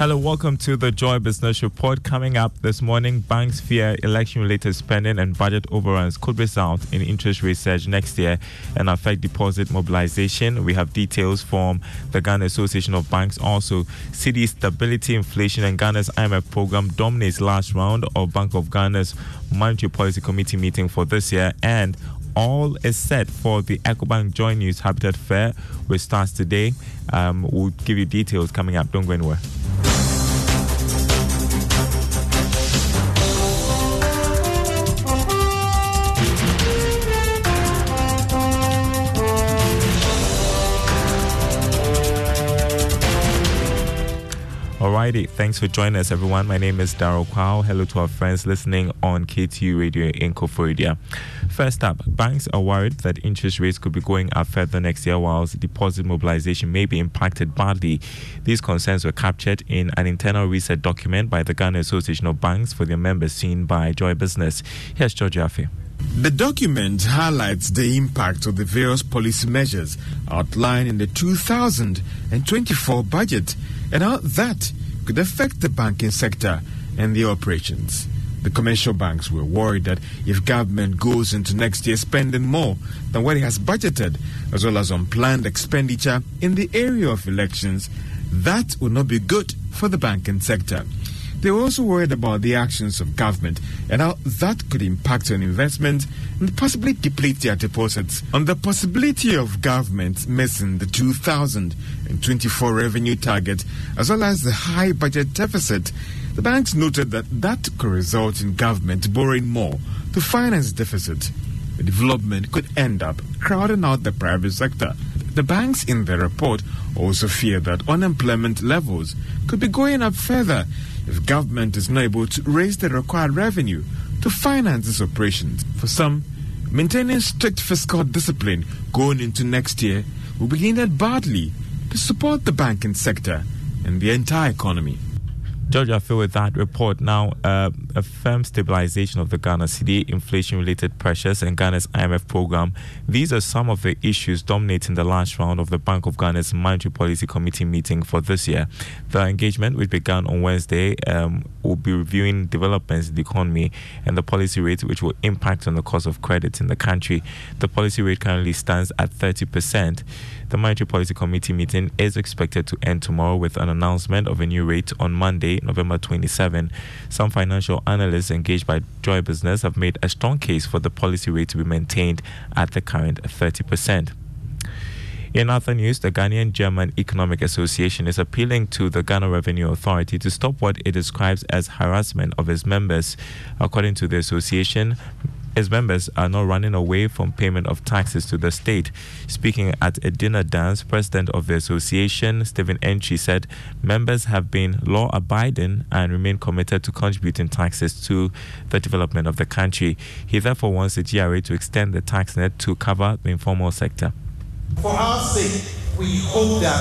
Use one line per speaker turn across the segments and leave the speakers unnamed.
Hello, welcome to the Joy Business Report. Coming up this morning, banks fear election related spending and budget overruns could result in interest rate surge next year and affect deposit mobilization. We have details from the Ghana Association of Banks. Also, cedi stability, inflation, and Ghana's IMF program dominates last round of Bank of Ghana's Monetary Policy Committee meeting for this year. And all is set for the EcoBank Joy News Habitat Fair, which starts today. Um, we'll give you details coming up. Don't go anywhere. Alrighty, thanks for joining us, everyone. My name is Daryl Kwao. Hello to our friends listening on KTU Radio in Koforidua. First up, banks are worried that interest rates could be going up further next year, whilst deposit mobilization may be impacted badly. These concerns were captured in an internal research document by the Ghana Association of Banks for their members, seen by Joy Business. Here's George Afe.
The document highlights the impact of the various policy measures outlined in the 2024 budget and how that could affect the banking sector and their operations. The commercial banks were worried that if government goes into next year spending more than what it has budgeted, as well as unplanned expenditure in the area of elections, that would not be good for the banking sector. They were also worried about the actions of government and how that could impact on investment and possibly deplete their deposits. On the possibility of government missing the 2024 revenue target as well as the high budget deficit, the banks noted that that could result in government borrowing more to finance deficit. The development could end up crowding out the private sector. The banks in their report also fear that unemployment levels could be going up further if government is not able to raise the required revenue to finance its operations. For some, maintaining strict fiscal discipline going into next year will be needed badly to support the banking sector and the entire economy.
George, I feel with that report now, uh, a firm stabilization of the Ghana cedi, inflation related pressures, and Ghana's IMF program. These are some of the issues dominating the last round of the Bank of Ghana's Monetary Policy Committee meeting for this year. The engagement, which began on Wednesday, um, will be reviewing developments in the economy and the policy rate, which will impact on the cost of credit in the country. The policy rate currently stands at 30%. The Monetary Policy Committee meeting is expected to end tomorrow with an announcement of a new rate on Monday, November 27. Some financial analysts engaged by Joy Business have made a strong case for the policy rate to be maintained at the current 30%. In other news, the Ghanaian German Economic Association is appealing to the Ghana Revenue Authority to stop what it describes as harassment of its members. According to the association, its members are not running away from payment of taxes to the state. Speaking at a dinner dance, President of the association, Stephen Entry, said members have been law abiding and remain committed to contributing taxes to the development of the country. He therefore wants the GRA to extend the tax net to cover the informal sector.
For our sake, we hope that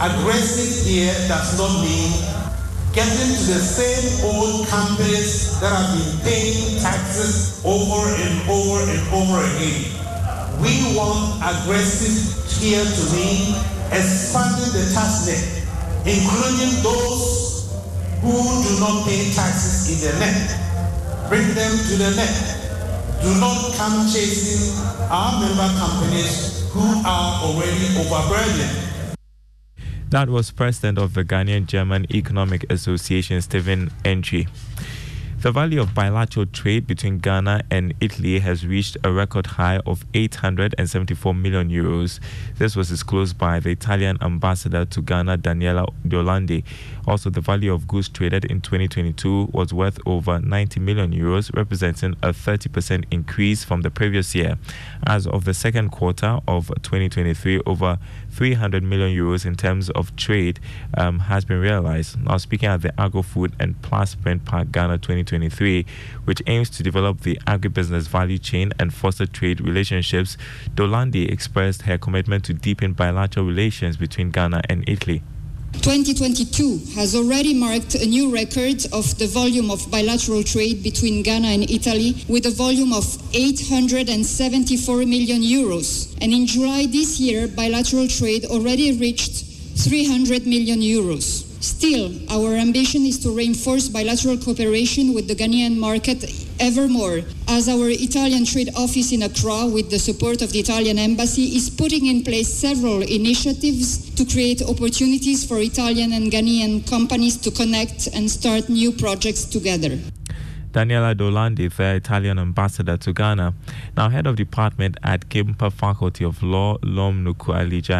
aggressive here does not mean getting to the same old companies that have been paying taxes over and over and over again. We want aggressive here to mean expanding the tax net, including those who do not pay taxes in the net. Bring them to the net. Do not come chasing our member companies who are already overburdened.
That was President of the Ghanaian German Economic Association, Stephen Entry. The value of bilateral trade between Ghana and Italy has reached a record high of 874 million euros. This was disclosed by the Italian ambassador to Ghana, Daniela De Also, the value of goods traded in 2022 was worth over 90 million euros, representing a 30% increase from the previous year. As of the second quarter of 2023, over 300 million euros in terms of trade um, has been realized. Now, speaking at the Agro Food and Plastprintpack Ghana 2023, which aims to develop the agribusiness value chain and foster trade relationships, D'Orlandi expressed her commitment to deepen bilateral relations between Ghana and Italy.
2022 has already marked a new record of the volume of bilateral trade between Ghana and Italy with a volume of 874 million euros. And in July this year, bilateral trade already reached 300 million euros. Still, our ambition is to reinforce bilateral cooperation with the Ghanaian market evermore, as our Italian trade office in Accra, with the support of the Italian embassy, is putting in place several initiatives to create opportunities for Italian and Ghanaian companies to connect and start new projects together.
Daniela D'Orlandi, the Italian ambassador to Ghana. Now, head of department at GIMPA Faculty of Law, Lom Nuku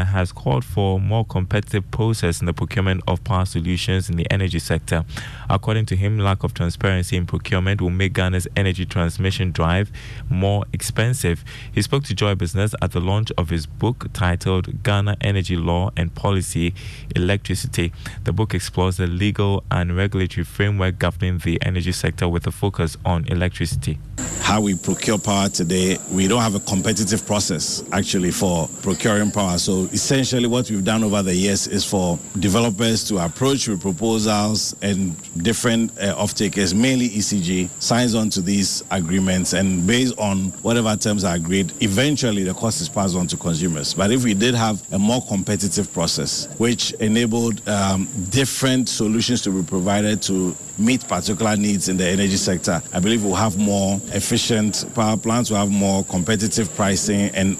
has called for more competitive process in the procurement of power solutions in the energy sector. According to him, lack of transparency in procurement will make Ghana's energy transmission drive more expensive. He spoke to Joy Business at the launch of his book titled Ghana Energy Law and Policy Electricity. The book explores the legal and regulatory framework governing the energy sector with a focus on electricity.
How we procure power today, we don't have a competitive process actually for procuring power. So essentially, what we've done over the years is for developers to approach with proposals and different uh, off-takers, mainly ECG, signs on to these agreements, and based on whatever terms are agreed, eventually the cost is passed on to consumers. But if we did have a more competitive process, which enabled um, different solutions to be provided to meet particular needs in the energy sector, I believe we'll have more efficient power plants, we'll have more competitive pricing and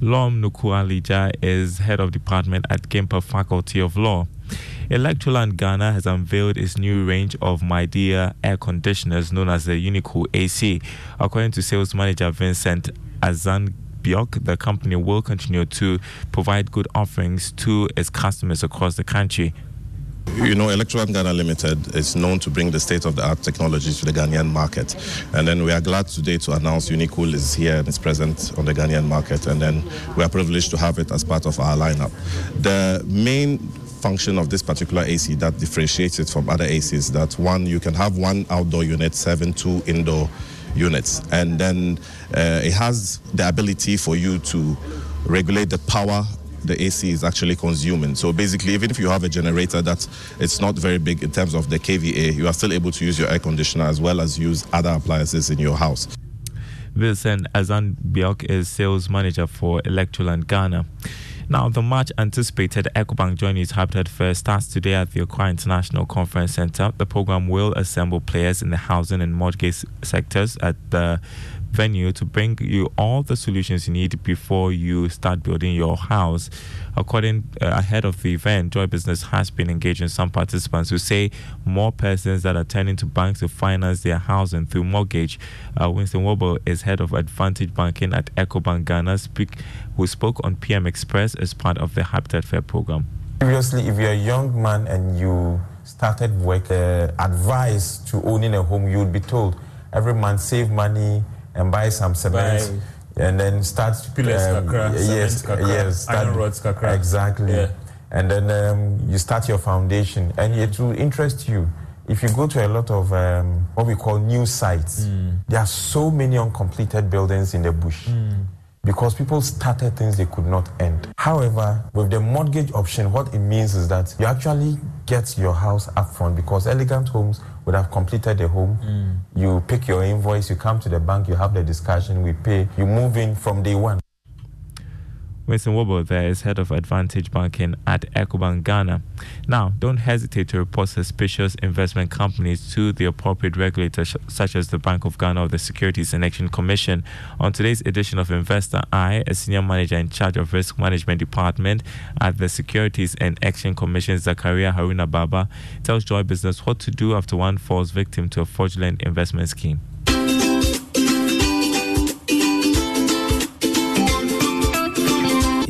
Lom Nuku Ahlijah is head of department at GIMPA Faculty of Law. Electroland Ghana has unveiled its new range of Midea air conditioners known as the Unicool AC. According to sales manager Vincent Azan the company will continue to provide good offerings to its customers across the country.
You know, Electroland Ghana Limited is known to bring the state of the art technologies to the Ghanaian market. And then we are glad today to announce Unicool is here and is present on the Ghanaian market. And then we are privileged to have it as part of our lineup. The main function of this particular AC that differentiates it from other ACs that one, you can have one outdoor unit serving two indoor units. And then uh, it has the ability for you to regulate the power the AC is actually consuming. So basically, even if you have a generator that it's not very big in terms of the KVA, you are still able to use your air conditioner as well as use other appliances in your house.
Wilson Azan Biok is sales manager for Electroland Ghana. Now, the much anticipated EcoBank News Habitat Fair starts today at the Accra International Conference Center. The program will assemble players in the housing and mortgage sectors at the venue to bring you all the solutions you need before you start building your house. According uh, ahead of the event, Joy Business has been engaging some participants who say more persons that are turning to banks to finance their housing through mortgage. Uh, Winston Wobble is head of Advantage Banking at EcoBank Ghana, speak, who spoke on PM Express as part of the Habitat Fair program.
Previously, if you're a young man and you started work, uh, advice to owning a home, you would be told every month save money and buy some cement. And then start
Pillars kakra,
yes,
cement kakra,
yes, start,
iron rods kakra.
exactly.
Yeah.
And then um, you start your foundation, and it will interest you. If you go to a lot of um, what we call new sites, there are so many uncompleted buildings in the bush because people started things they could not end. However, with the mortgage option, what it means is that you actually get your house up front because Elegant Homes would have completed the home. Mm. You pick your invoice, you come to the bank, you have the discussion, we pay, you move in from day one.
Winston Wobble there is head of Advantage Banking at EcoBank Ghana. Now, don't hesitate to report suspicious investment companies to the appropriate regulators, such as the Bank of Ghana or the Securities and Exchange Commission. On today's edition of Investor Eye, a senior manager in charge of risk management department at the Securities and Exchange Commission, Zakaria Haruna Baba, tells Joy Business what to do after one falls victim to a fraudulent investment scheme.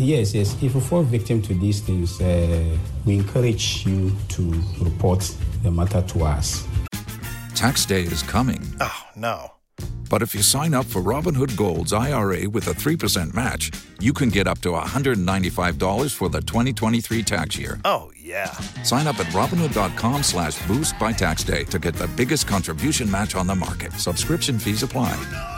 Yes, yes. If you fall victim to these things, uh, we encourage you to report the matter to us.
Tax day is coming.
Oh, no.
But if you sign up for Robinhood Gold's IRA with a 3% match, you can get up to $195 for the 2023 tax year.
Oh, yeah.
Sign up at Robinhood.com slash boost by tax day to get the biggest contribution match on the market. Subscription fees apply.